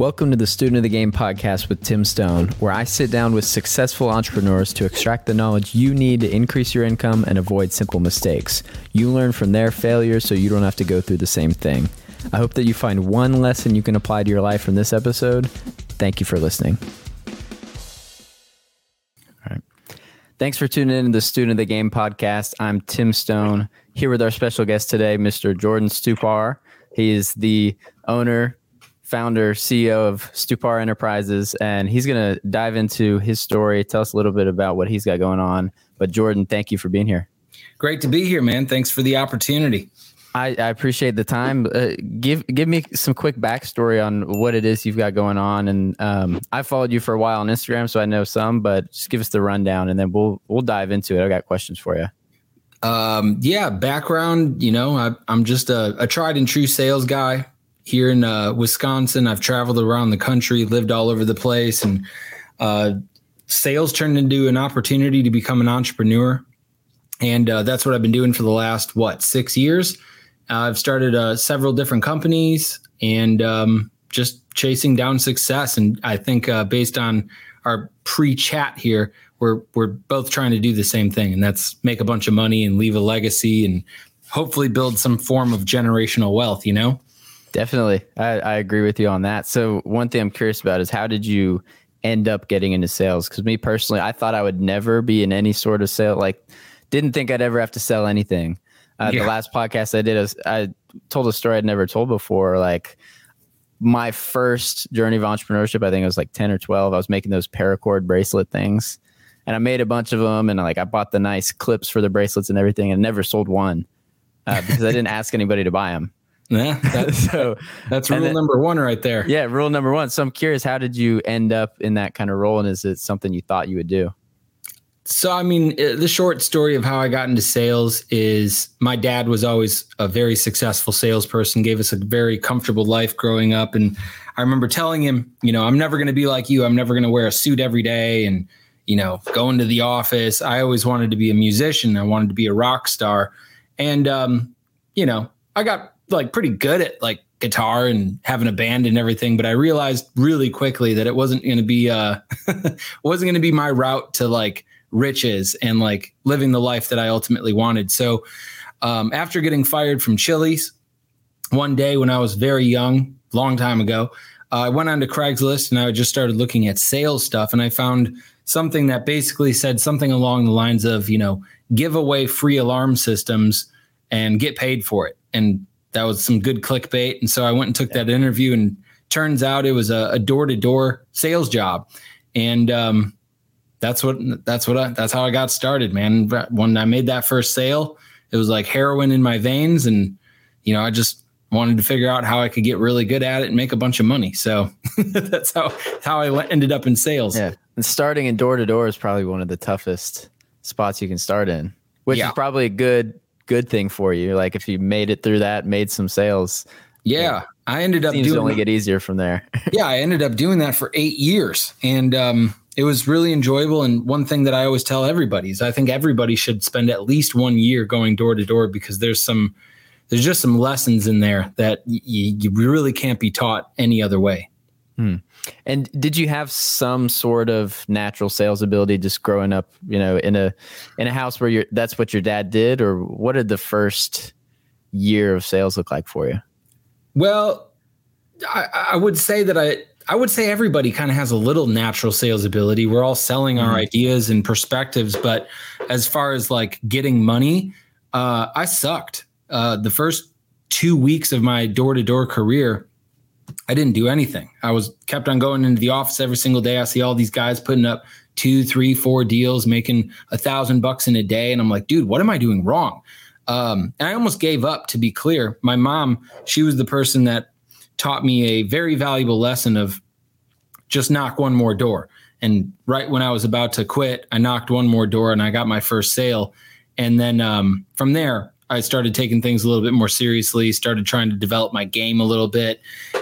Welcome to the Student of the Game podcast with Tim Stone, where I sit down with successful entrepreneurs to extract the knowledge you need to increase your income and avoid simple mistakes. You learn from their failures so you don't have to go through the same thing. I hope that you find one lesson you can apply to your life from this episode. Thank you for listening. All right. Thanks for tuning in to the Student of the Game podcast. I'm Tim Stone here with our special guest today, Mr. Jordan Stupar. He is the owner, founder, CEO of Stupar Enterprises, and he's going to dive into his story, tell us a little bit about what he's got going on. But Jordan, thank you for being here. Great to be here, man. Thanks for the opportunity. I, I appreciate the time. Uh, give give me some quick backstory on what it is you've got going on, and um, I followed you for a while on Instagram, so I know some. But just give us the rundown, and then we'll we'll dive into it. I got questions for you. Um, yeah, background. You know, I, am just a, a tried and true sales guy here in uh, Wisconsin. I've traveled around the country, lived all over the place, and uh, sales turned into an opportunity to become an entrepreneur. And uh, that's what I've been doing for the last, what, six years? I've started uh, several different companies and um, just chasing down success. And I think uh, based on our pre chat here, we're, we're both trying to do the same thing, and that's make a bunch of money and leave a legacy and hopefully build some form of generational wealth, you know? Definitely. I, I agree with you on that. So, one thing I'm curious about is how did you end up getting into sales? Because, me personally, I thought I would never be in any sort of sale. Like, didn't think I'd ever have to sell anything. Uh, yeah. The last podcast I did, I told a story I'd never told before. Like, my first journey of entrepreneurship, I think it was like 10 or 12. I was making those paracord bracelet things. And I made a bunch of them. And like, I bought the nice clips for the bracelets and everything and never sold one uh, because I didn't ask anybody to buy them. Yeah. That, so that's rule then, number one right there. Yeah. Rule number one. So I'm curious, how did you end up in that kind of role? And is it something you thought you would do? So, I mean, the short story of how I got into sales is my dad was always a very successful salesperson, gave us a very comfortable life growing up. And I remember telling him, you know, I'm never going to be like you. I'm never going to wear a suit every day and, you know, go into the office. I always wanted to be a musician. I wanted to be a rock star. And, um, you know, I got like pretty good at like guitar and having a band and everything, but I realized really quickly that it wasn't going to be uh wasn't going to be my route to like riches and like living the life that I ultimately wanted. So um, after getting fired from Chili's one day when I was very young, long time ago, uh, I went on to Craigslist and I just started looking at sales stuff and I found something that basically said something along the lines of, you know, give away free alarm systems and get paid for it. And that was some good clickbait. And so I went and took that interview, and turns out it was a door to door sales job. And um, that's what that's what I, that's how I got started, man. When I made that first sale, it was like heroin in my veins, and you know I just wanted to figure out how I could get really good at it and make a bunch of money. So that's how how I ended up in sales. Yeah, and starting in door to door is probably one of the toughest spots you can start in, which yeah. is probably a good good thing for you. Like if you made it through that, made some sales. Yeah, I ended up doing only get easier from there. yeah, I ended up doing that for eight years, and um, it was really enjoyable. And one thing that I always tell everybody is I think everybody should spend at least one year going door to door because there's some there's just some lessons in there that y- you really can't be taught any other way. Hmm. And did you have some sort of natural sales ability just growing up, you know, in a in a house where you that's what your dad did or what did the first year of sales look like for you? Well, I, I would say that I I would say everybody kind of has a little natural sales ability. We're all selling mm-hmm. our ideas and perspectives, but as far as like getting money, uh, I sucked. Uh, the first two weeks of my door to door career, I didn't do anything. I was kept on going into the office every single day. I see all these guys putting up two, three, four deals, making a thousand bucks in a day. And I'm like, dude, what am I doing wrong? Um, I almost gave up to be clear. My mom, she was the person that taught me a very valuable lesson of just knock one more door. And right when I was about to quit, I knocked one more door and I got my first sale. And then um, from there, I started taking things a little bit more seriously, started trying to develop my game a little bit.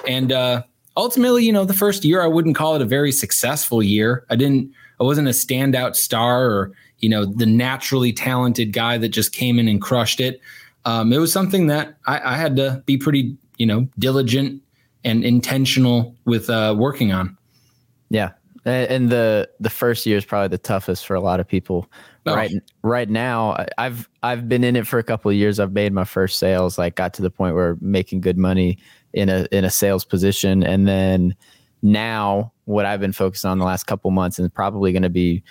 And uh, ultimately, you know, the first year, I wouldn't call it a very successful year. I didn't, I wasn't a standout star or, you know, the naturally talented guy that just came in and crushed it. Um, it was something that I, I had to be pretty, you know, diligent and intentional with uh, working on. Yeah, and the the first year is probably the toughest for a lot of people. Oh. Right, right now, I've I've been in it for a couple of years. I've made my first sales. Like, got to the point where making good money in a in a sales position, and then now what I've been focused on the last couple months, and probably going to be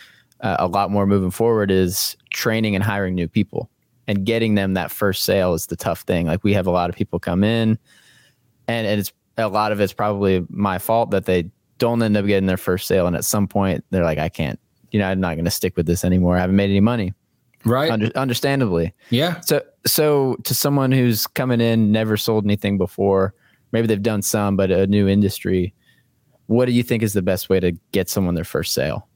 uh, a lot more moving forward, is training and hiring new people and getting them that first sale is the tough thing. Like, we have a lot of people come in, and, and it's a lot of it's probably my fault that they don't end up getting their first sale. And at some point, they're like, I can't, you know, I'm not going to stick with this anymore. I haven't made any money. Right. Under, understandably. Yeah. So, so to someone who's coming in, never sold anything before, maybe they've done some, but a new industry, what do you think is the best way to get someone their first sale?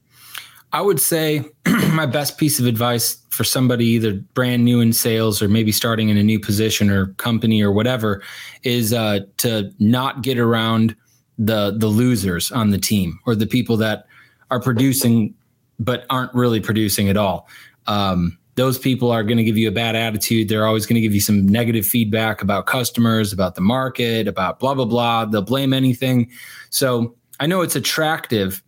I would say my best piece of advice for somebody either brand new in sales or maybe starting in a new position or company or whatever is uh, to not get around the the losers on the team or the people that are producing but aren't really producing at all. Um, those people are going to give you a bad attitude. They're always going to give you some negative feedback about customers, about the market, about blah blah blah. They'll blame anything. So I know it's attractive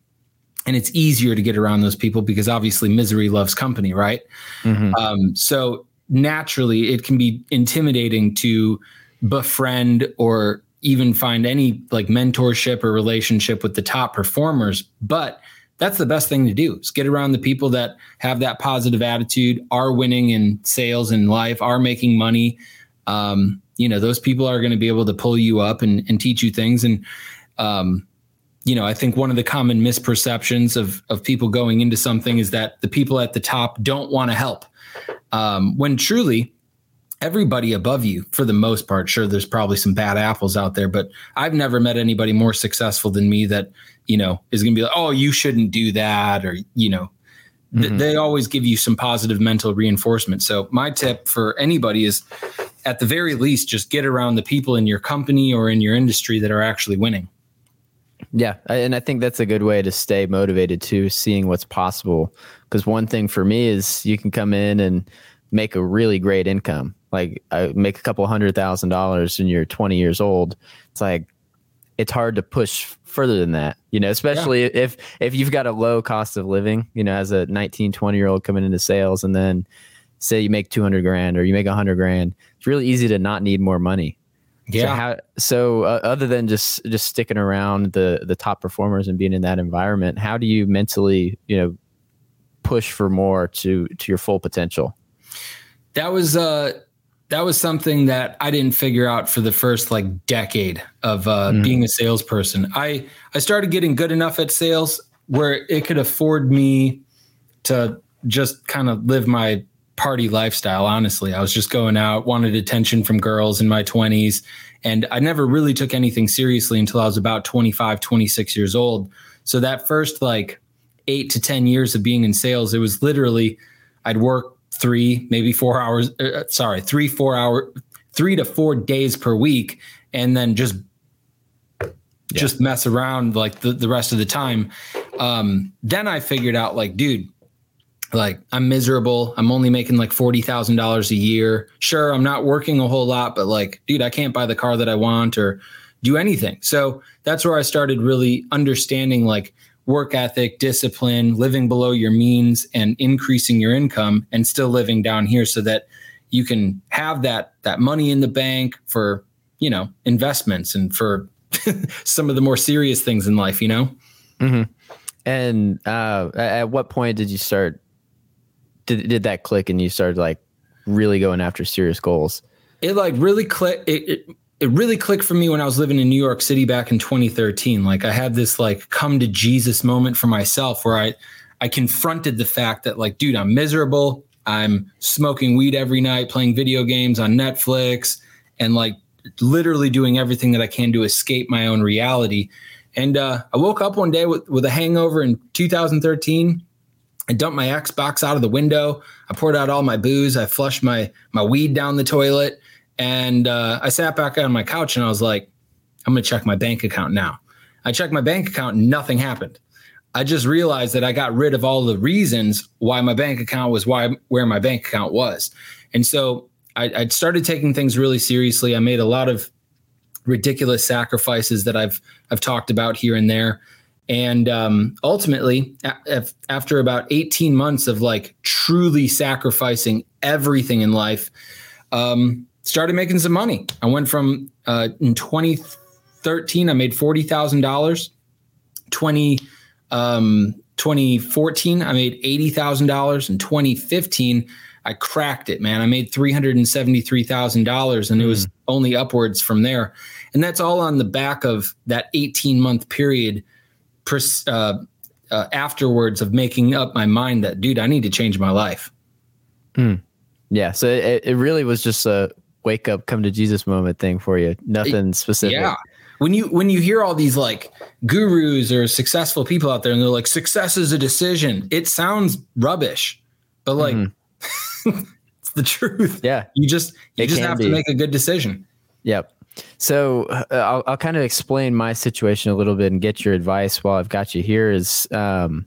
and it's easier to get around those people because obviously misery loves company, right? Mm-hmm. Um, so naturally, it can be intimidating to befriend or even find any like mentorship or relationship with the top performers. But that's the best thing to do is get around the people that have that positive attitude, are winning in sales and life, are making money. Um, you know, those people are going to be able to pull you up and, and teach you things. And, um, you know, I think one of the common misperceptions of of people going into something is that the people at the top don't want to help. Um, when truly everybody above you for the most part sure there's probably some bad apples out there but i've never met anybody more successful than me that you know is going to be like oh you shouldn't do that or you know mm-hmm. th- they always give you some positive mental reinforcement so my tip for anybody is at the very least just get around the people in your company or in your industry that are actually winning yeah, and I think that's a good way to stay motivated too, seeing what's possible. Because one thing for me is you can come in and make a really great income. Like I make a couple hundred thousand dollars and you're 20 years old. It's like it's hard to push further than that, you know, especially yeah. if if you've got a low cost of living, you know, as a 19, 20 year old coming into sales and then say you make 200 grand or you make 100 grand, it's really easy to not need more money. Yeah. So, how, so uh, other than just just sticking around the the top performers and being in that environment, how do you mentally, you know, push for more to to your full potential? that was uh that was something that I didn't figure out for the first like decade of uh, mm. being a salesperson. I I started getting good enough at sales where it could afford me to just kind of live my party lifestyle. Honestly, I was just going out, wanted attention from girls in my 20s, and I never really took anything seriously until I was about 25, 26 years old. So that first like eight to 10 years of being in sales, it was literally I'd work three, maybe four hours. Uh, sorry, three, four hour, three to four days per week, and then just yeah. just mess around like the, the rest of the time. Um, then I figured out like, dude, like I'm miserable. I'm only making like forty thousand dollars a year. Sure, I'm not working a whole lot, but like, dude, I can't buy the car that I want or do anything. So that's where I started really understanding like work ethic, discipline, living below your means and increasing your income and still living down here so that you can have that that money in the bank for, you know, investments and for some of the more serious things in life, you know? Mm-hmm. And uh, at what point did you start did did that click and you started like really going after serious goals? It like really clicked it, it it really clicked for me when I was living in New York City back in 2013. Like I had this like come to Jesus moment for myself where I I confronted the fact that like dude, I'm miserable. I'm smoking weed every night, playing video games on Netflix and like literally doing everything that I can to escape my own reality. And uh, I woke up one day with, with a hangover in 2013. I dumped my Xbox out of the window. I poured out all my booze. I flushed my my weed down the toilet and uh, I sat back on my couch and I was like, I'm going to check my bank account now. I checked my bank account, nothing happened. I just realized that I got rid of all the reasons why my bank account was why where my bank account was. And so I, I started taking things really seriously. I made a lot of ridiculous sacrifices that I've I've talked about here and there. And um, ultimately, a- after about 18 months of like truly sacrificing everything in life, um, started making some money. I went from uh, in 2013, I made forty thousand dollars. 20 um, 2014, I made eighty thousand dollars. In 2015, I cracked it, man. I made three hundred and seventy three thousand dollars, and it was hmm. only upwards from there. And that's all on the back of that 18 month period. Uh, uh, afterwards of making up my mind that, dude, I need to change my life. Mm. Yeah. So it, it really was just a wake up, come to Jesus moment thing for you. Nothing specific. Yeah. When you when you hear all these like gurus or successful people out there and they're like success is a decision, it sounds rubbish. But like mm-hmm. it's the truth. Yeah. You just you it just have be. to make a good decision. Yep. So uh, I'll, I'll kind of explain my situation a little bit and get your advice while I've got you here. Is um,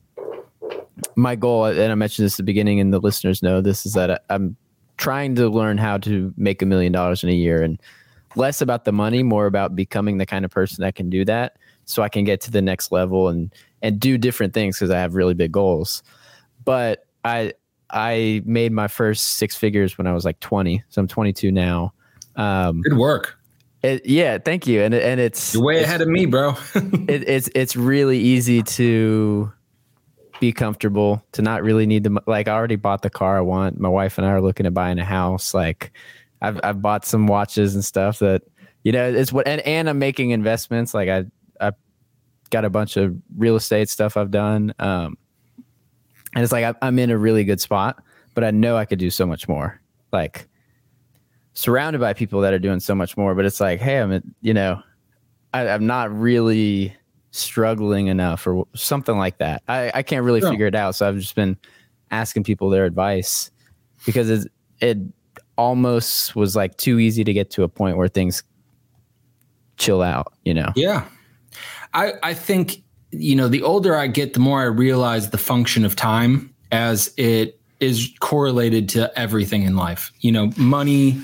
my goal, and I mentioned this at the beginning, and the listeners know this, is that I'm trying to learn how to make a million dollars in a year and less about the money, more about becoming the kind of person that can do that so I can get to the next level and and do different things because I have really big goals. But I I made my first six figures when I was like 20. So I'm 22 now. Um, Good work. It, yeah, thank you. And and it's you're way ahead of me, bro. it, it's it's really easy to be comfortable, to not really need the like. I already bought the car I want. My wife and I are looking at buying a house. Like, I've I've bought some watches and stuff that you know it's what and and I'm making investments. Like I I got a bunch of real estate stuff I've done. Um, and it's like I, I'm in a really good spot, but I know I could do so much more. Like surrounded by people that are doing so much more, but it's like, hey, I'm you know, I, I'm not really struggling enough or something like that. I, I can't really figure it out. So I've just been asking people their advice because it, it almost was like too easy to get to a point where things chill out, you know? Yeah. I, I think, you know, the older I get, the more I realize the function of time as it is correlated to everything in life. You know, money,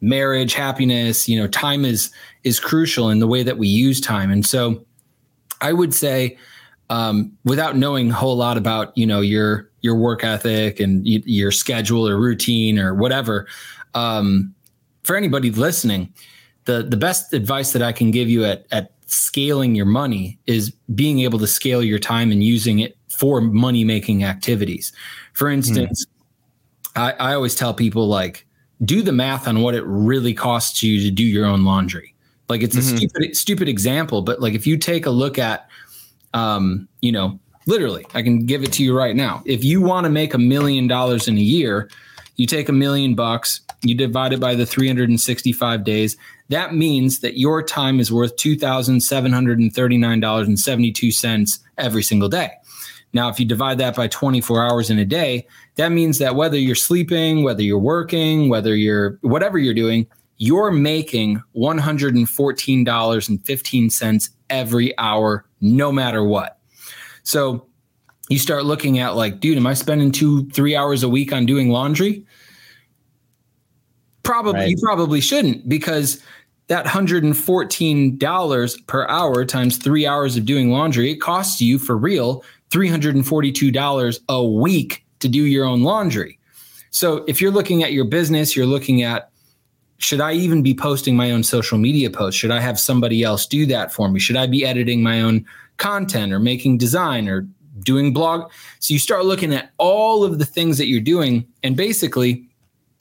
marriage, happiness, you know, time is is crucial in the way that we use time. And so I would say, um, without knowing a whole lot about you know your your work ethic and y- your schedule or routine or whatever, um, for anybody listening, the the best advice that I can give you at at scaling your money is being able to scale your time and using it for money making activities. For instance, mm. I, I always tell people like do the math on what it really costs you to do your own laundry like it's a mm-hmm. stupid stupid example, but like if you take a look at um, you know, literally, I can give it to you right now. If you want to make a million dollars in a year, you take a million bucks, you divide it by the 365 days. That means that your time is worth $2,739.72 every single day. Now, if you divide that by 24 hours in a day, that means that whether you're sleeping, whether you're working, whether you're whatever you're doing, you're making $114.15 every hour, no matter what. So you start looking at like, dude, am I spending two, three hours a week on doing laundry? Probably, right. you probably shouldn't because that $114 per hour times three hours of doing laundry, it costs you for real $342 a week to do your own laundry. So if you're looking at your business, you're looking at should I even be posting my own social media posts? Should I have somebody else do that for me? Should I be editing my own content or making design or doing blog? So you start looking at all of the things that you're doing. And basically,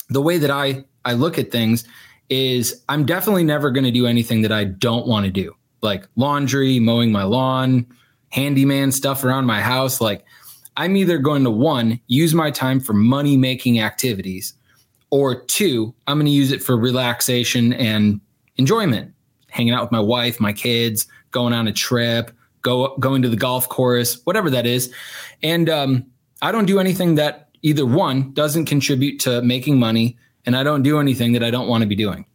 the way that I, I look at things is I'm definitely never going to do anything that I don't want to do, like laundry, mowing my lawn, handyman stuff around my house. Like, I'm either going to one, use my time for money making activities or two, I'm going to use it for relaxation and enjoyment, hanging out with my wife, my kids, going on a trip, go going to the golf course, whatever that is. And um, I don't do anything that either one doesn't contribute to making money, and I don't do anything that I don't want to be doing.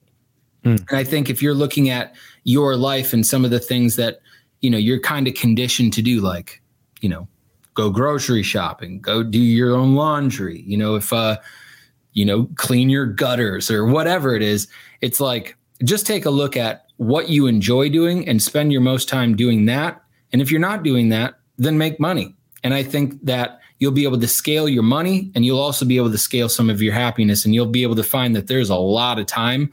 Mm. And I think if you're looking at your life and some of the things that you know you're kind of conditioned to do, like you know, go grocery shopping, go do your own laundry. You know, if uh, you know, clean your gutters or whatever it is. It's like just take a look at what you enjoy doing and spend your most time doing that. And if you're not doing that, then make money. And I think that you'll be able to scale your money and you'll also be able to scale some of your happiness. And you'll be able to find that there's a lot of time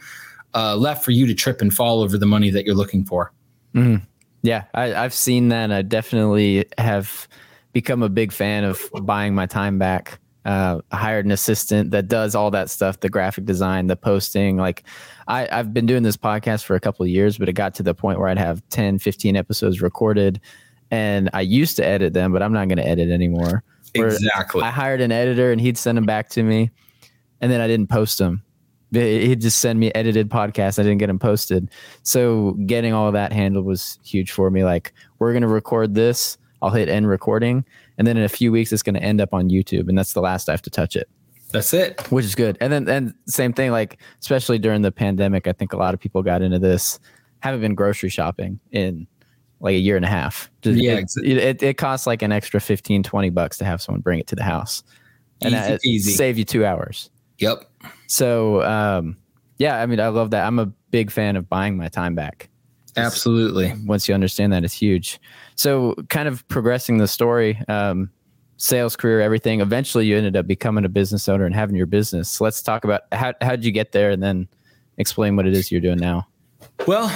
uh, left for you to trip and fall over the money that you're looking for. Mm-hmm. Yeah, I, have seen that. I definitely have become a big fan of buying my time back. Uh, hired an assistant that does all that stuff, the graphic design, the posting. Like I, I've been doing this podcast for a couple of years, but it got to the point where I'd have 10, 15 episodes recorded and I used to edit them, but I'm not going to edit anymore. Exactly. I hired an editor and he'd send them back to me and then I didn't post them. He'd just send me edited podcasts. I didn't get them posted. So getting all that handled was huge for me. Like, we're going to record this. I'll hit end recording. And then in a few weeks, it's going to end up on YouTube. And that's the last I have to touch it. That's it. Which is good. And then, and same thing, like, especially during the pandemic, I think a lot of people got into this. Haven't been grocery shopping in like a year and a half. Yeah. It, it, it, costs like an extra 15, 20 bucks to have someone bring it to the house. And easy, that easy. save you two hours. Yep. So, um, yeah, I mean, I love that. I'm a big fan of buying my time back. Absolutely. Once you understand that, it's huge. So, kind of progressing the story, um, sales career, everything. Eventually, you ended up becoming a business owner and having your business. Let's talk about how how did you get there, and then explain what it is you're doing now. Well,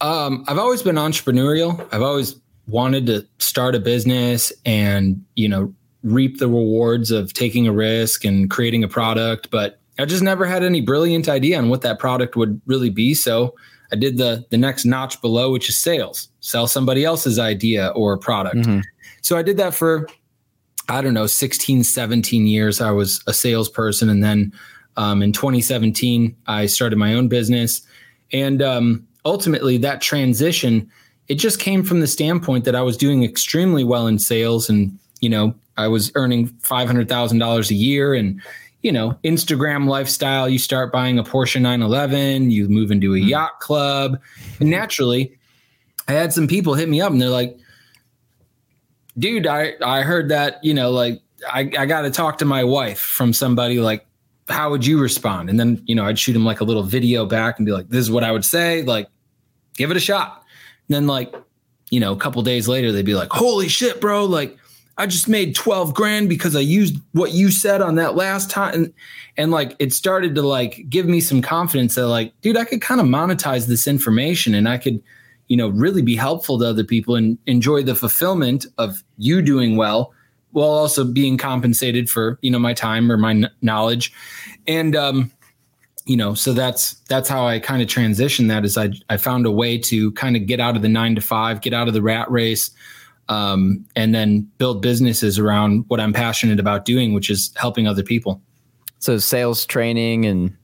um, I've always been entrepreneurial. I've always wanted to start a business and you know reap the rewards of taking a risk and creating a product, but I just never had any brilliant idea on what that product would really be. So I did the the next notch below, which is sales. Sell somebody else's idea or product. Mm-hmm. So I did that for I don't know, 16, 17 years. I was a salesperson. And then um, in 2017, I started my own business. And um, ultimately, that transition, it just came from the standpoint that I was doing extremely well in sales and, you know, I was earning $500,000 a year and, you know, Instagram lifestyle. You start buying a Porsche 911, you move into a mm-hmm. yacht club. And naturally, I had some people hit me up and they're like, dude, I, I heard that, you know, like I, I got to talk to my wife from somebody like, how would you respond? And then, you know, I'd shoot him like a little video back and be like, this is what I would say. Like, give it a shot. And then, like, you know, a couple days later, they'd be like, holy shit, bro. Like, I just made 12 grand because I used what you said on that last time. And, and like it started to like give me some confidence that like, dude, I could kind of monetize this information and I could, you know, really be helpful to other people and enjoy the fulfillment of you doing well while also being compensated for, you know, my time or my n- knowledge. And, um, you know, so that's that's how I kind of transitioned that is I I found a way to kind of get out of the nine to five, get out of the rat race, um, and then build businesses around what I'm passionate about doing, which is helping other people. So, sales training and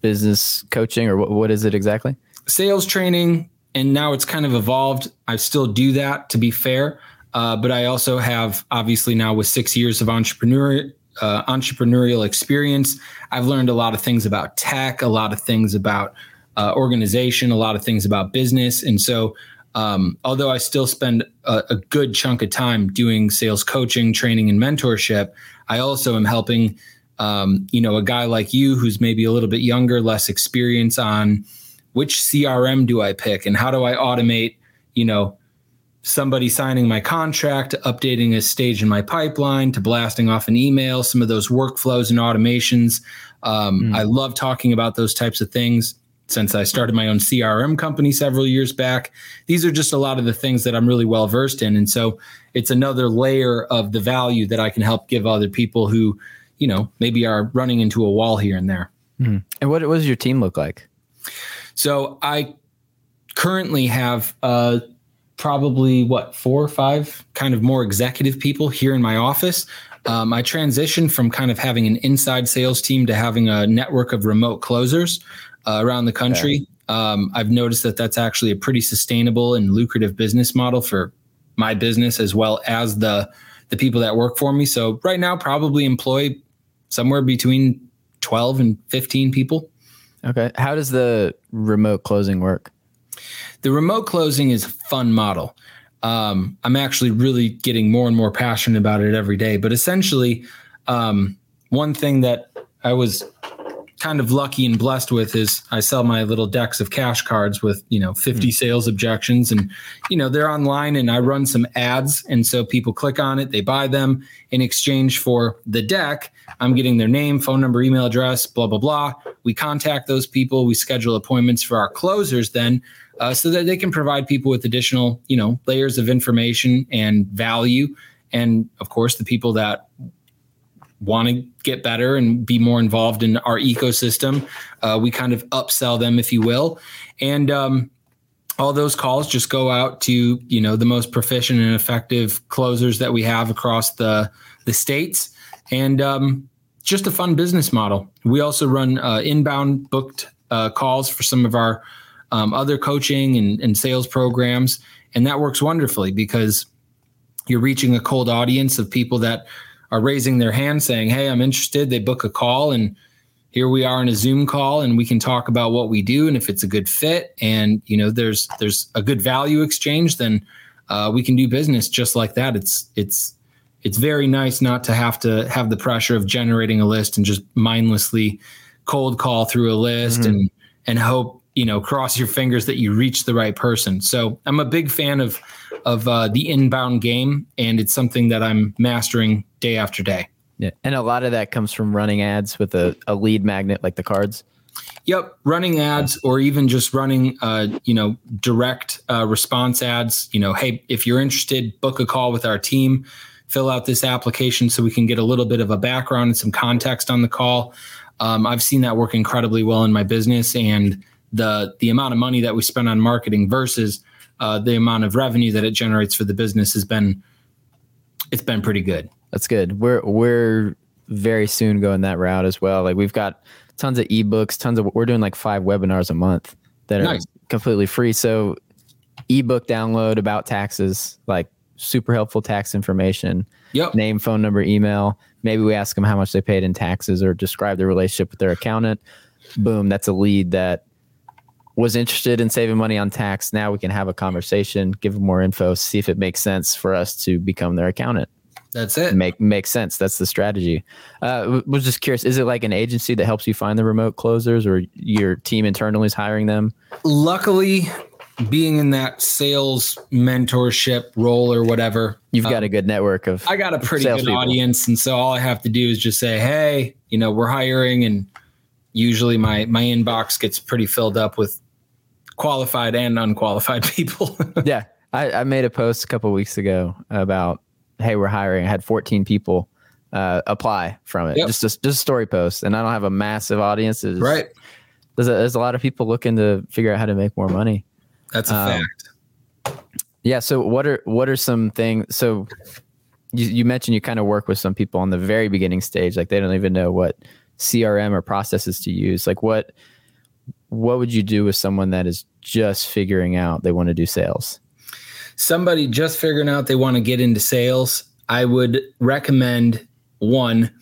business coaching, or what, what is it exactly? Sales training, and now it's kind of evolved. I still do that, to be fair, uh, but I also have obviously now with six years of entrepreneur uh, entrepreneurial experience, I've learned a lot of things about tech, a lot of things about uh, organization, a lot of things about business, and so um, although I still spend a, a, good chunk of time doing sales coaching, training, and mentorship, I also am helping, um, you know, a guy like you who's maybe a little bit younger, less experience on which CRM do I pick and how do I automate, you know, somebody signing my contract, updating a stage in my pipeline, to blasting off an email, some of those workflows and automations. Um, mm. I love talking about those types of things since I started my own CRM company several years back. These are just a lot of the things that I'm really well versed in. And so it's another layer of the value that I can help give other people who, you know, maybe are running into a wall here and there. Mm. And what, what does your team look like? So I currently have uh, probably what four or five kind of more executive people here in my office. Um, I transitioned from kind of having an inside sales team to having a network of remote closers uh, around the country. Okay. Um, I've noticed that that's actually a pretty sustainable and lucrative business model for my business as well as the the people that work for me. So right now, probably employ somewhere between twelve and fifteen people. Okay, how does the remote closing work? The remote closing is a fun model. Um, I'm actually really getting more and more passionate about it every day. But essentially, um, one thing that I was kind of lucky and blessed with is I sell my little decks of cash cards with, you know, 50 mm. sales objections and you know, they're online and I run some ads and so people click on it, they buy them in exchange for the deck. I'm getting their name, phone number, email address, blah blah blah. We contact those people, we schedule appointments for our closers then uh, so that they can provide people with additional, you know, layers of information and value and of course the people that want to get better and be more involved in our ecosystem. Uh, we kind of upsell them, if you will, and um, all those calls just go out to you know the most proficient and effective closers that we have across the the states, and um, just a fun business model. We also run uh, inbound booked uh, calls for some of our um, other coaching and, and sales programs, and that works wonderfully because you're reaching a cold audience of people that are raising their hand saying, Hey, I'm interested. They book a call and here we are in a Zoom call and we can talk about what we do and if it's a good fit and you know there's there's a good value exchange, then uh, we can do business just like that. It's it's it's very nice not to have to have the pressure of generating a list and just mindlessly cold call through a list mm-hmm. and and hope you know cross your fingers that you reach the right person. So I'm a big fan of of uh, the inbound game, and it's something that I'm mastering day after day. Yeah, and a lot of that comes from running ads with a, a lead magnet like the cards. Yep, running ads or even just running, uh, you know, direct uh, response ads. You know, hey, if you're interested, book a call with our team. Fill out this application so we can get a little bit of a background and some context on the call. Um, I've seen that work incredibly well in my business, and the the amount of money that we spend on marketing versus uh, the amount of revenue that it generates for the business has been it's been pretty good. That's good. We're we're very soon going that route as well. Like we've got tons of ebooks, tons of we're doing like five webinars a month that nice. are completely free. So ebook download about taxes, like super helpful tax information. Yep. Name, phone number, email. Maybe we ask them how much they paid in taxes or describe their relationship with their accountant. Boom, that's a lead that was interested in saving money on tax. Now we can have a conversation, give them more info, see if it makes sense for us to become their accountant. That's it. Make makes sense. That's the strategy. Uh, was just curious. Is it like an agency that helps you find the remote closers, or your team internally is hiring them? Luckily, being in that sales mentorship role or whatever, you've got um, a good network of. I got a pretty good people. audience, and so all I have to do is just say, "Hey, you know, we're hiring," and usually my my inbox gets pretty filled up with qualified and unqualified people. yeah. I, I, made a post a couple weeks ago about, hey, we're hiring. I had 14 people uh, apply from it. Yep. Just a, just a story post. And I don't have a massive audience. Right. There's a, there's a lot of people looking to figure out how to make more money. That's a um, fact. Yeah. So what are what are some things? So you, you mentioned you kind of work with some people on the very beginning stage, like they don't even know what CRM or processes to use. Like what what would you do with someone that is just figuring out they want to do sales? Somebody just figuring out they want to get into sales, I would recommend one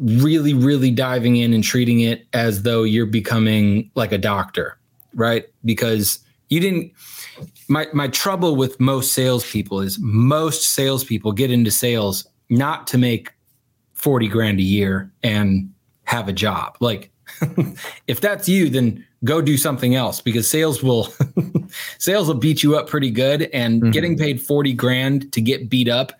really really diving in and treating it as though you're becoming like a doctor, right? Because you didn't my my trouble with most salespeople is most salespeople get into sales not to make 40 grand a year and have a job. Like if that's you, then go do something else because sales will sales will beat you up pretty good and mm-hmm. getting paid 40 grand to get beat up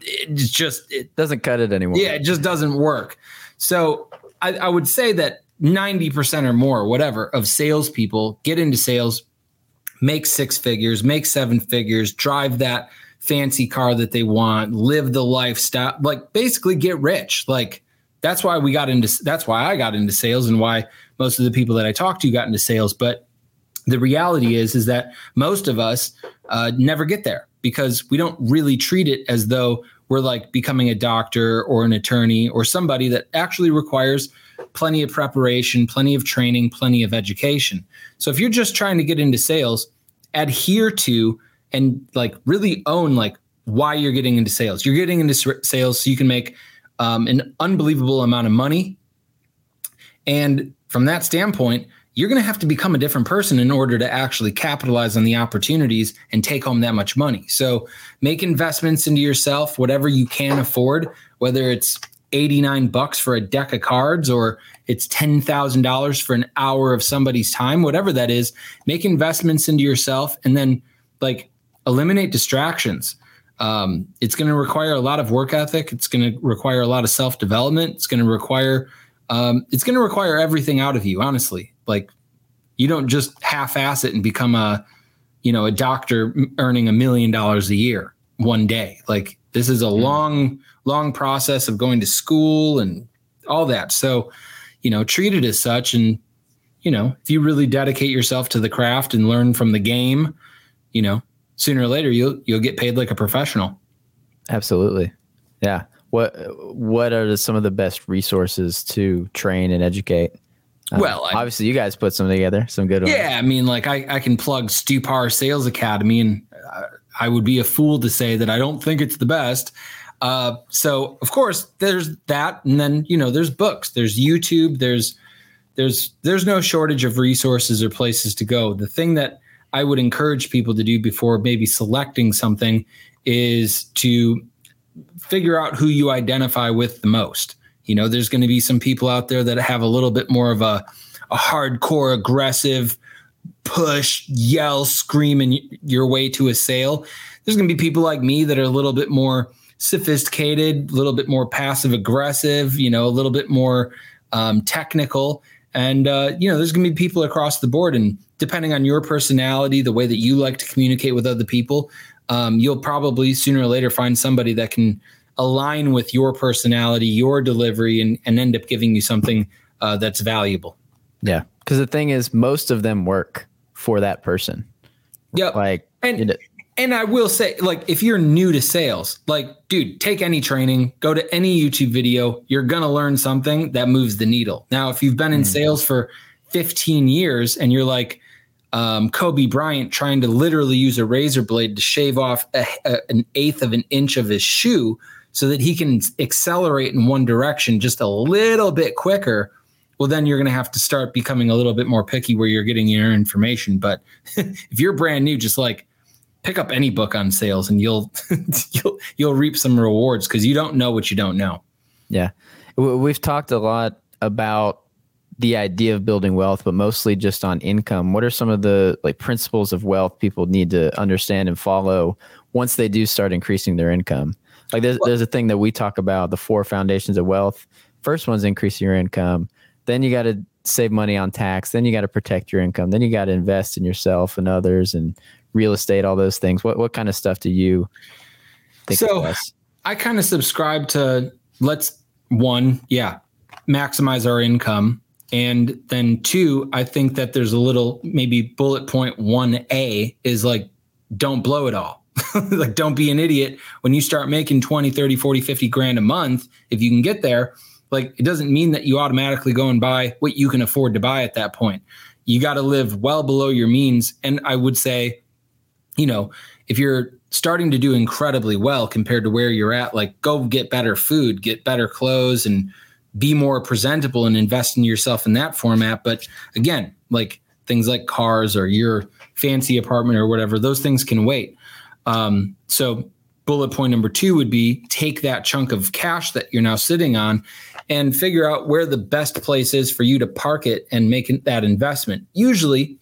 it's just it doesn't cut it anymore. Yeah, it just doesn't work. So I, I would say that 90% or more, whatever, of salespeople get into sales, make six figures, make seven figures, drive that fancy car that they want, live the lifestyle, like basically get rich. Like that's why we got into that's why I got into sales and why most of the people that I talked to got into sales. But the reality is is that most of us uh, never get there because we don't really treat it as though we're like becoming a doctor or an attorney or somebody that actually requires plenty of preparation, plenty of training, plenty of education. So if you're just trying to get into sales, adhere to and like really own like why you're getting into sales. You're getting into sales so you can make um, an unbelievable amount of money. And from that standpoint, you're going to have to become a different person in order to actually capitalize on the opportunities and take home that much money. So make investments into yourself, whatever you can afford, whether it's 89 bucks for a deck of cards or it's $10,000 for an hour of somebody's time, whatever that is, make investments into yourself and then like eliminate distractions. Um, it's going to require a lot of work ethic. It's going to require a lot of self development. It's going to require, um, it's going to require everything out of you, honestly. Like you don't just half ass it and become a, you know, a doctor earning a million dollars a year one day. Like this is a long, long process of going to school and all that. So, you know, treat it as such. And, you know, if you really dedicate yourself to the craft and learn from the game, you know, sooner or later you'll you'll get paid like a professional. Absolutely. Yeah. What what are some of the best resources to train and educate? Um, well, I, obviously, you guys put some together, some good ones. Yeah, I mean, like I, I can plug Stupar Sales Academy, and I would be a fool to say that I don't think it's the best. Uh, so of course there's that, and then you know there's books, there's YouTube, there's there's there's no shortage of resources or places to go. The thing that I would encourage people to do before maybe selecting something is to figure out who you identify with the most. You know, there's going to be some people out there that have a little bit more of a a hardcore aggressive push, yell, scream in your way to a sale. There's going to be people like me that are a little bit more sophisticated, a little bit more passive aggressive, you know, a little bit more um, technical. And, uh, you know, there's going to be people across the board. And depending on your personality, the way that you like to communicate with other people, um, you'll probably sooner or later find somebody that can align with your personality, your delivery, and, and end up giving you something uh, that's valuable. Yeah. Because the thing is, most of them work for that person. Yeah. Like, and, you know, and I will say, like, if you're new to sales, like, dude, take any training, go to any YouTube video, you're going to learn something that moves the needle. Now, if you've been in mm. sales for 15 years and you're like um, Kobe Bryant trying to literally use a razor blade to shave off a, a, an eighth of an inch of his shoe so that he can accelerate in one direction just a little bit quicker, well, then you're going to have to start becoming a little bit more picky where you're getting your information. But if you're brand new, just like, pick up any book on sales and you'll you'll you'll reap some rewards because you don't know what you don't know. Yeah, we've talked a lot about the idea of building wealth, but mostly just on income. What are some of the like principles of wealth people need to understand and follow once they do start increasing their income? Like there's there's a thing that we talk about the four foundations of wealth. First one's increasing your income. Then you got to save money on tax. Then you got to protect your income. Then you got to invest in yourself and others and real estate, all those things. What what kind of stuff do you think? So I kind of subscribe to let's one, yeah, maximize our income. And then two, I think that there's a little maybe bullet point one A is like don't blow it all. like don't be an idiot when you start making 20, 30, 40, 50 grand a month. If you can get there, like it doesn't mean that you automatically go and buy what you can afford to buy at that point. You got to live well below your means. And I would say you know, if you're starting to do incredibly well compared to where you're at, like go get better food, get better clothes, and be more presentable and invest in yourself in that format. But again, like things like cars or your fancy apartment or whatever, those things can wait. Um, so, bullet point number two would be take that chunk of cash that you're now sitting on and figure out where the best place is for you to park it and make that investment. Usually,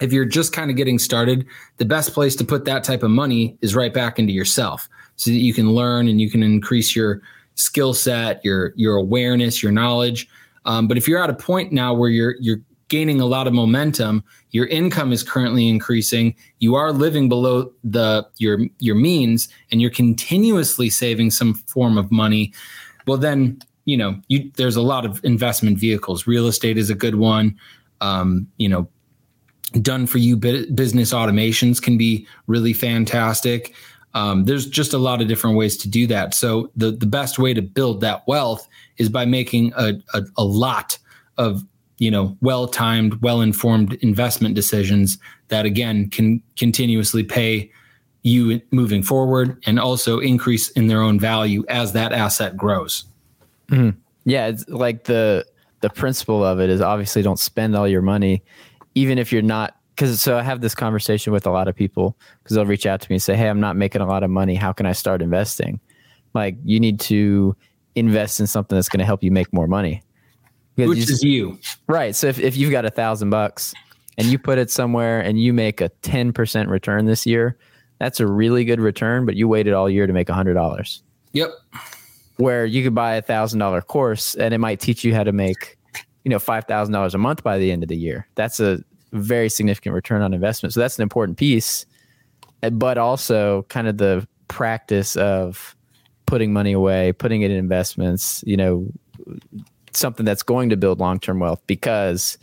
if you're just kind of getting started, the best place to put that type of money is right back into yourself so that you can learn and you can increase your skill set, your your awareness, your knowledge. Um, but if you're at a point now where you're you're gaining a lot of momentum, your income is currently increasing, you are living below the your your means, and you're continuously saving some form of money, well then you know you there's a lot of investment vehicles. Real estate is a good one. Um, you know, done for you business automations can be really fantastic. Um, there's just a lot of different ways to do that. So the the best way to build that wealth is by making a, a, a lot of you know well timed, well informed investment decisions that again can continuously pay you moving forward and also increase in their own value as that asset grows. Mm-hmm. Yeah, it's like the the principle of it is obviously don't spend all your money even if you're not because so I have this conversation with a lot of people because they'll reach out to me and say, "Hey, I'm not making a lot of money. How can I start investing?" Like you need to invest in something that's going to help you make more money. Because Which you, is you. Right. So if, if you've got a thousand bucks and you put it somewhere and you make a 10% return this year, that's a really good return, but you waited all year to make a hundred dollars. Yep. Where you could buy a thousand dollar course and it might teach you how to make, you know, five thousand dollars a month by the end of the year. That's a very significant return on investment. So that's an important piece. But also kind of the practice of putting money away, putting it in investments, you know, something that's going to build long term wealth because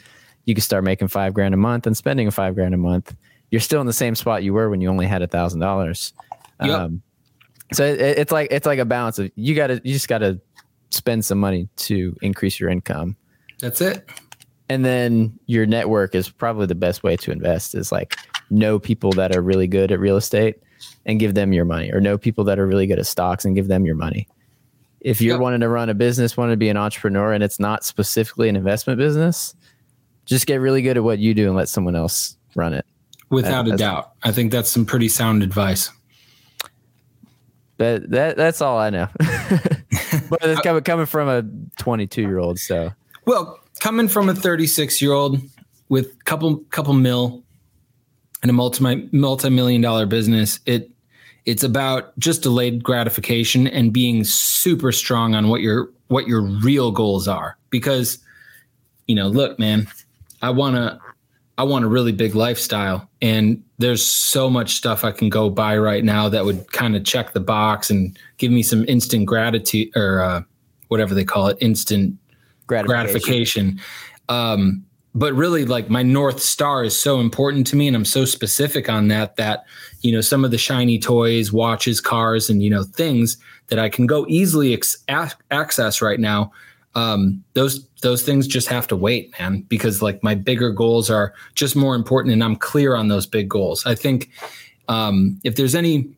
you can start making five grand a month and spending five grand a month. You're still in the same spot you were when you only had a thousand dollars. Um, so it, it's like it's like a balance of you got to you just got to spend some money to increase your income. That's it. And then your network is probably the best way to invest. Is like know people that are really good at real estate and give them your money, or know people that are really good at stocks and give them your money. If you're yep. wanting to run a business, wanting to be an entrepreneur, and it's not specifically an investment business, just get really good at what you do and let someone else run it. Without a doubt, I think that's some pretty sound advice. But that that's all I know. but it's uh, coming coming from a 22 year old. So well, coming from a 36 year old with couple couple mil and a multi multi million dollar business, it it's about just delayed gratification and being super strong on what your what your real goals are. Because, you know, look, man, I want to I want a really big lifestyle and there's so much stuff I can go buy right now that would kind of check the box and give me some instant gratitude or uh, whatever they call it, instant gratification. gratification. Um, but really like my north star is so important to me and i'm so specific on that that you know some of the shiny toys watches cars and you know things that i can go easily ex- access right now um, those those things just have to wait, man, because like my bigger goals are just more important, and I'm clear on those big goals. I think um, if there's any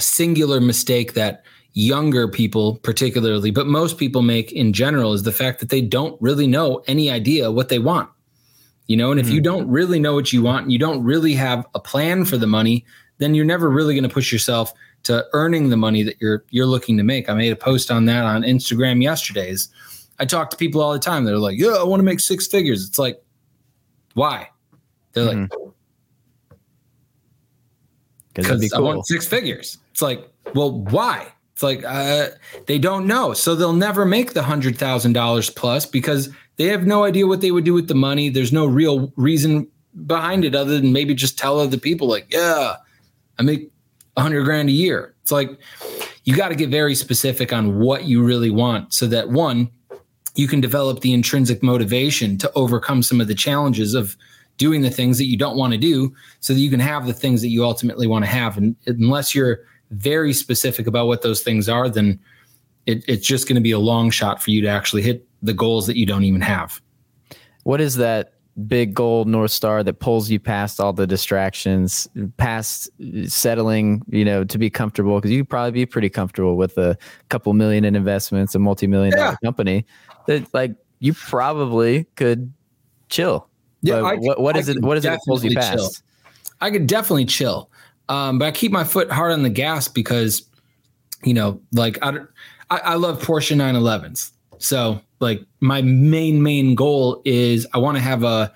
singular mistake that younger people, particularly, but most people make in general, is the fact that they don't really know any idea what they want. You know, and if mm-hmm. you don't really know what you want, and you don't really have a plan for the money, then you're never really going to push yourself to earning the money that you're you're looking to make. I made a post on that on Instagram yesterday's I talk to people all the time. They're like, "Yeah, I want to make six figures." It's like, why? They're mm-hmm. like, because cool. I want six figures. It's like, well, why? It's like uh, they don't know, so they'll never make the hundred thousand dollars plus because they have no idea what they would do with the money. There's no real reason behind it other than maybe just tell other people, like, yeah, I make a hundred grand a year. It's like you got to get very specific on what you really want, so that one you can develop the intrinsic motivation to overcome some of the challenges of doing the things that you don't want to do so that you can have the things that you ultimately want to have. And unless you're very specific about what those things are, then it, it's just going to be a long shot for you to actually hit the goals that you don't even have. What is that big goal north star that pulls you past all the distractions past settling you know to be comfortable because you probably be pretty comfortable with a couple million in investments a multi-million dollar company that like you probably could chill. Yeah, I, what, what is it? What is it that pulls you past? Chill. I could definitely chill, um, but I keep my foot hard on the gas because, you know, like I, I, I love Porsche 911s. So like my main main goal is I want to have a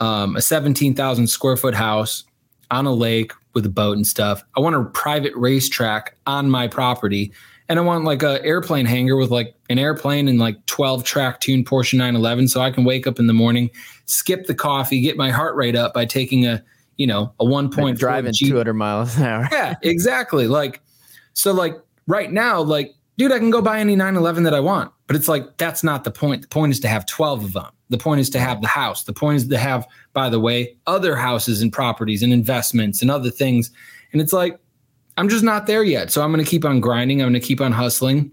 um, a 17,000 square foot house on a lake with a boat and stuff. I want a private racetrack on my property and I want like a airplane hangar with like an airplane and like 12 track tuned Porsche 911 so I can wake up in the morning, skip the coffee, get my heart rate up by taking a, you know, a 1 point driving G- 200 miles an hour. yeah, exactly. Like so like right now like dude, I can go buy any 911 that I want. But it's like that's not the point. The point is to have 12 of them. The point is to have the house. The point is to have by the way other houses and properties and investments and other things. And it's like I'm just not there yet. So I'm going to keep on grinding. I'm going to keep on hustling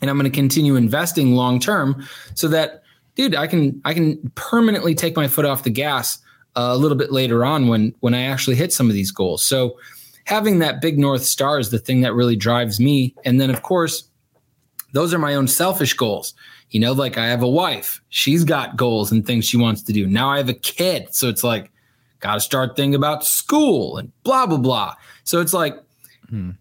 and I'm going to continue investing long term so that dude, I can I can permanently take my foot off the gas a little bit later on when when I actually hit some of these goals. So having that big north star is the thing that really drives me and then of course those are my own selfish goals. You know, like I have a wife, she's got goals and things she wants to do. Now I have a kid, so it's like got to start thinking about school and blah blah blah. So it's like Hmm.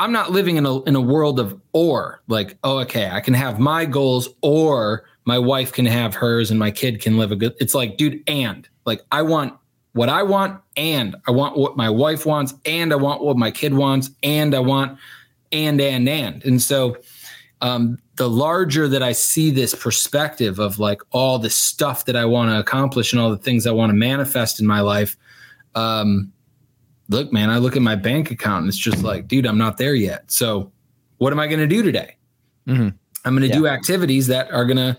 I'm not living in a in a world of or like, oh, okay, I can have my goals or my wife can have hers and my kid can live a good. It's like, dude, and like I want what I want and I want what my wife wants and I want what my kid wants and I want and and and. And so um the larger that I see this perspective of like all the stuff that I want to accomplish and all the things I want to manifest in my life, um, look, man, I look at my bank account and it's just like, dude, I'm not there yet. So what am I going to do today? Mm-hmm. I'm going to yeah. do activities that are going to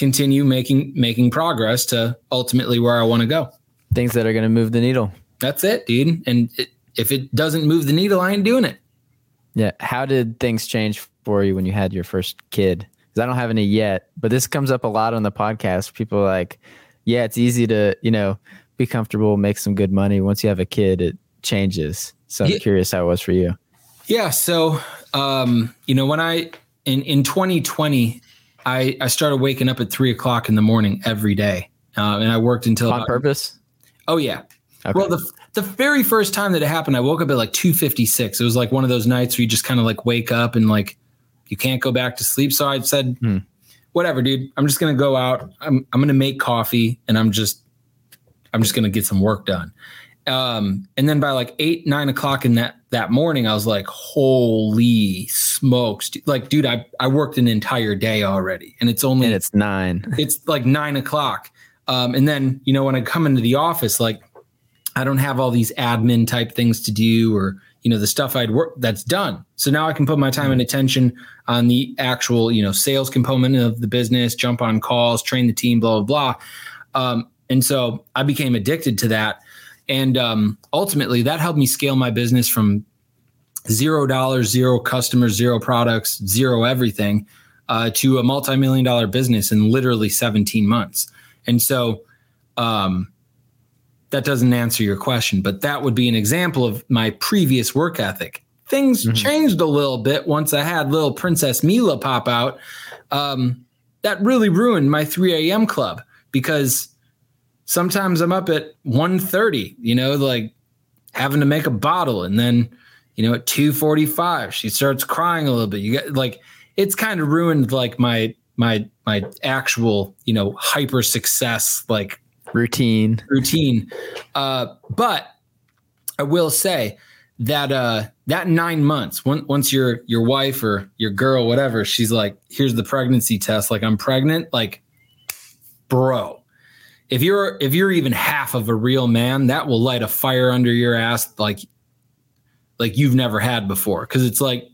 continue making making progress to ultimately where I want to go. Things that are going to move the needle. That's it, dude. And it, if it doesn't move the needle, I ain't doing it. Yeah. How did things change for you when you had your first kid? Because I don't have any yet, but this comes up a lot on the podcast. People like, yeah, it's easy to you know be comfortable, make some good money. Once you have a kid, it changes. So I'm yeah. curious how it was for you. Yeah. So, um, you know, when I, in, in 2020, I, I started waking up at three o'clock in the morning every day. Uh, and I worked until on about, purpose. Oh yeah. Okay. Well, the, the very first time that it happened, I woke up at like 256. It was like one of those nights where you just kind of like wake up and like, you can't go back to sleep. So I said, hmm. whatever, dude, I'm just going to go out. I'm, I'm going to make coffee and I'm just, I'm just going to get some work done. Um, and then by like eight, nine o'clock in that that morning, I was like, holy smokes. Like, dude, I, I worked an entire day already. And it's only and it's nine. It's like nine o'clock. Um, and then, you know, when I come into the office, like I don't have all these admin type things to do or, you know, the stuff I'd work that's done. So now I can put my time and attention on the actual, you know, sales component of the business, jump on calls, train the team, blah, blah, blah. Um, and so I became addicted to that and um, ultimately, that helped me scale my business from zero dollars, zero customers, zero products, zero everything uh, to a multi million dollar business in literally 17 months. And so, um, that doesn't answer your question, but that would be an example of my previous work ethic. Things mm-hmm. changed a little bit once I had little Princess Mila pop out. Um, that really ruined my 3 a.m. club because sometimes I'm up at 1.30, you know, like having to make a bottle. And then, you know, at 2.45, she starts crying a little bit. You get like, it's kind of ruined like my, my, my actual, you know, hyper success, like routine, routine. Uh, but I will say that, uh, that nine months, when, once your, your wife or your girl, whatever, she's like, here's the pregnancy test. Like I'm pregnant. Like, bro, if you're if you're even half of a real man, that will light a fire under your ass like like you've never had before. Cause it's like,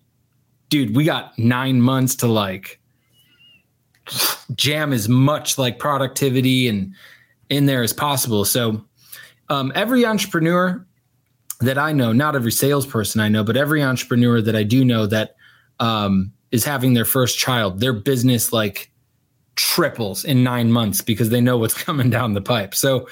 dude, we got nine months to like jam as much like productivity and in there as possible. So um, every entrepreneur that I know, not every salesperson I know, but every entrepreneur that I do know that um, is having their first child, their business like triples in nine months because they know what's coming down the pipe. So,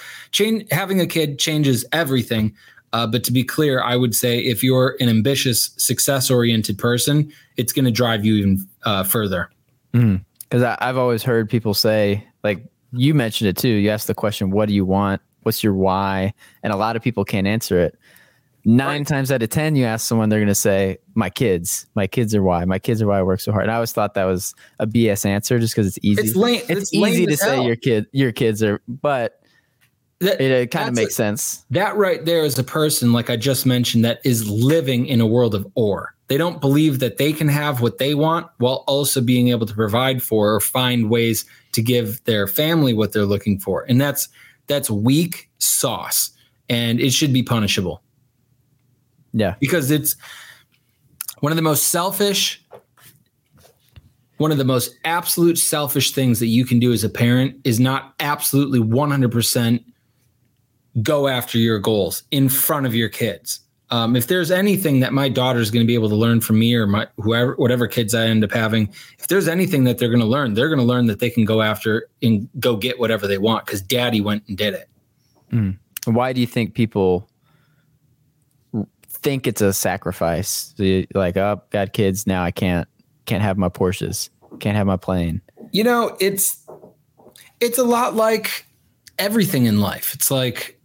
having a kid changes everything. Uh, but to be clear, I would say if you're an ambitious, success oriented person, it's going to drive you even uh, further. Because mm. I've always heard people say, like you mentioned it too. You asked the question, "What do you want? What's your why?" And a lot of people can't answer it nine right. times out of ten you ask someone they're going to say my kids. My kids are why. My kids are why i work so hard. And i always thought that was a bs answer just because it's easy. It's, lame, it's, it's easy to say your kid your kids are but that, it, it kind of makes a, sense. that right there is a person like i just mentioned that is living in a world of or. They don't believe that they can have what they want while also being able to provide for or find ways to give their family what they're looking for. And that's that's weak sauce. And it should be punishable yeah. Because it's one of the most selfish, one of the most absolute selfish things that you can do as a parent is not absolutely 100% go after your goals in front of your kids. Um, if there's anything that my daughter is going to be able to learn from me or my whoever whatever kids I end up having, if there's anything that they're going to learn, they're going to learn that they can go after and go get whatever they want because daddy went and did it. Mm. Why do you think people think it's a sacrifice. So like, oh, got kids now. I can't can't have my Porsches. Can't have my plane. You know, it's it's a lot like everything in life. It's like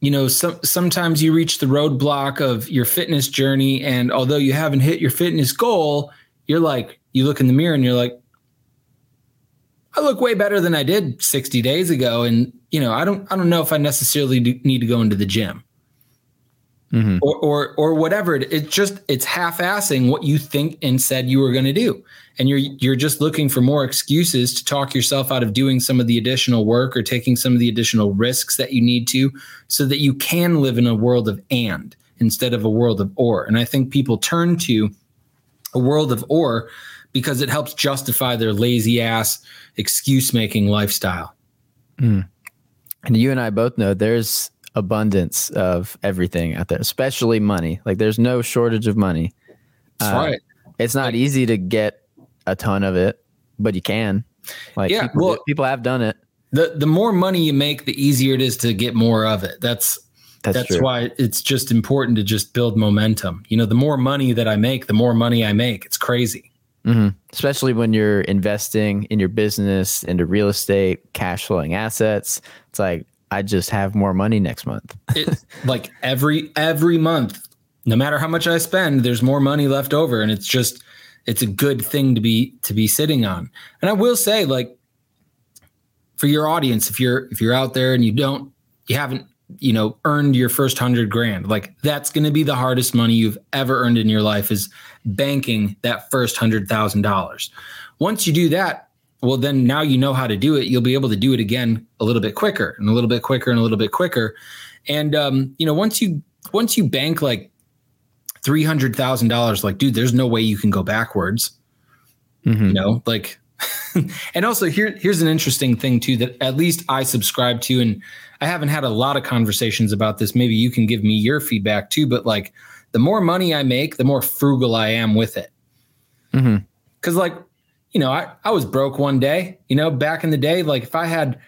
you know, some sometimes you reach the roadblock of your fitness journey, and although you haven't hit your fitness goal, you're like, you look in the mirror and you're like, I look way better than I did 60 days ago, and you know, I don't, I don't know if I necessarily need to go into the gym. Mm-hmm. Or, or, or whatever. It's just it's half-assing what you think and said you were going to do, and you're you're just looking for more excuses to talk yourself out of doing some of the additional work or taking some of the additional risks that you need to, so that you can live in a world of and instead of a world of or. And I think people turn to a world of or because it helps justify their lazy ass excuse making lifestyle. Mm. And you and I both know there's abundance of everything out there, especially money. Like there's no shortage of money. That's uh, right. It's not like, easy to get a ton of it, but you can. Like yeah, people, well, people have done it. The the more money you make, the easier it is to get more of it. That's that's, that's why it's just important to just build momentum. You know, the more money that I make, the more money I make. It's crazy. Mm-hmm. Especially when you're investing in your business, into real estate, cash flowing assets. It's like I just have more money next month. it, like every every month, no matter how much I spend, there's more money left over, and it's just it's a good thing to be to be sitting on. And I will say, like, for your audience, if you're if you're out there and you don't you haven't you know earned your first hundred grand, like that's going to be the hardest money you've ever earned in your life is banking that first hundred thousand dollars. Once you do that, well then now you know how to do it. You'll be able to do it again a little bit quicker and a little bit quicker and a little bit quicker. And um, you know once you once you bank like $300000 like dude there's no way you can go backwards. Mm-hmm. you know like and also here here's an interesting thing too that at least i subscribe to and i haven't had a lot of conversations about this. Maybe you can give me your feedback too but like the more money i make the more frugal i am with it. Because mm-hmm. like you know, I, I was broke one day, you know, back in the day, like if I had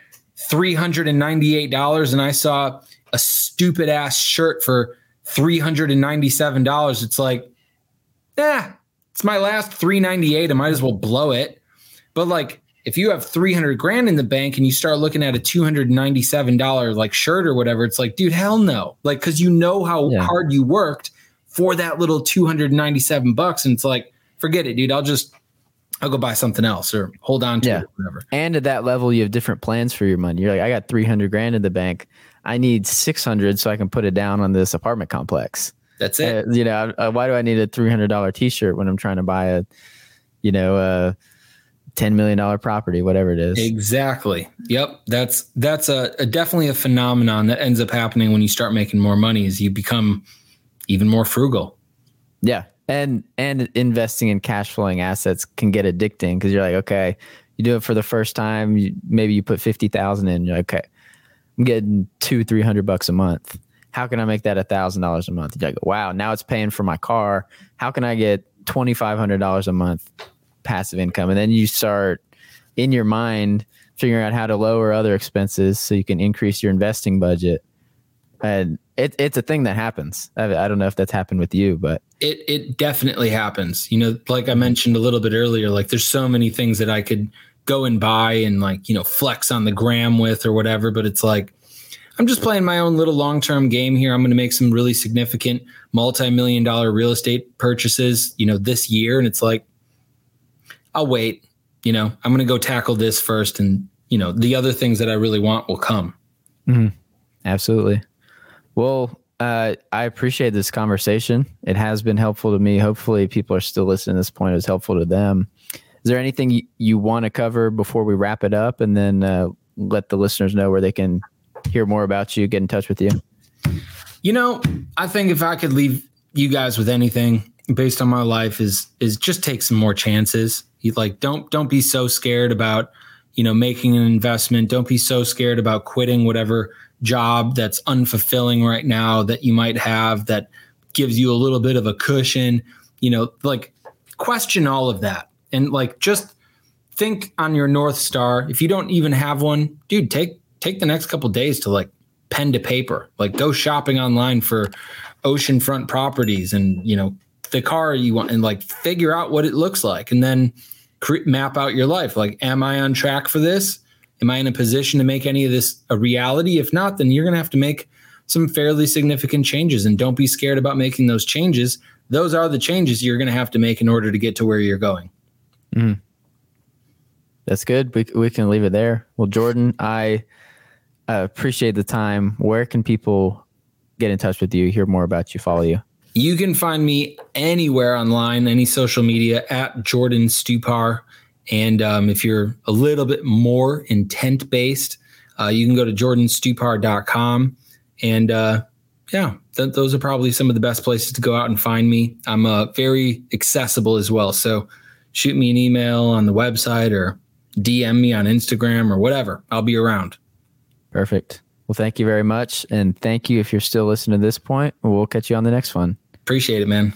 $398 and I saw a stupid ass shirt for $397, it's like, yeah, it's my last 398. I might as well blow it. But like, if you have 300 grand in the bank and you start looking at a $297 like shirt or whatever, it's like, dude, hell no. Like, cause you know how yeah. hard you worked for that little 297 bucks. And it's like, forget it, dude. I'll just I'll go buy something else or hold on to yeah. it whatever. And at that level, you have different plans for your money. You're like, I got 300 grand in the bank. I need 600 so I can put it down on this apartment complex. That's it. Uh, you know, uh, why do I need a $300 t-shirt when I'm trying to buy a, you know, a $10 million property, whatever it is. Exactly. Yep. That's, that's a, a definitely a phenomenon that ends up happening when you start making more money is you become even more frugal. Yeah and and investing in cash flowing assets can get addicting because you're like okay you do it for the first time you, maybe you put 50000 in you're like okay i'm getting two three hundred bucks a month. How can i make that a thousand dollars a month? You're like wow now it's paying for my car. How can i get $2500 a month passive income? And then you start in your mind figuring out how to lower other expenses so you can increase your investing budget. And it, it's a thing that happens. I, I, don't know if that's happened with you, but it it definitely happens. You know, like I mentioned a little bit earlier, like there's so many things that I could go and buy and like you know flex on the gram with or whatever, but it's like I'm just playing my own little long term game here. I'm going to make some really significant multi million dollar real estate purchases, you know, this year, and it's like I'll wait. You know, I'm going to go tackle this first, and you know, the other things that I really want will come. Mm-hmm. Absolutely. Well, uh, I appreciate this conversation. It has been helpful to me. Hopefully, people are still listening this point. It was helpful to them. Is there anything you, you want to cover before we wrap it up and then uh, let the listeners know where they can hear more about you, get in touch with you? You know, I think if I could leave you guys with anything based on my life is is just take some more chances. You like don't don't be so scared about, you know, making an investment. Don't be so scared about quitting whatever job that's unfulfilling right now that you might have that gives you a little bit of a cushion, you know, like question all of that and like just think on your north star. If you don't even have one, dude, take take the next couple days to like pen to paper. Like go shopping online for oceanfront properties and, you know, the car you want and like figure out what it looks like and then cre- map out your life. Like am I on track for this? Am I in a position to make any of this a reality? If not, then you're going to have to make some fairly significant changes. And don't be scared about making those changes. Those are the changes you're going to have to make in order to get to where you're going. Mm. That's good. We, we can leave it there. Well, Jordan, I appreciate the time. Where can people get in touch with you, hear more about you, follow you? You can find me anywhere online, any social media at Jordan Stupar. And um, if you're a little bit more intent based, uh, you can go to jordanstupar.com. And uh, yeah, th- those are probably some of the best places to go out and find me. I'm uh, very accessible as well. So shoot me an email on the website or DM me on Instagram or whatever. I'll be around. Perfect. Well, thank you very much. And thank you if you're still listening to this point. We'll catch you on the next one. Appreciate it, man.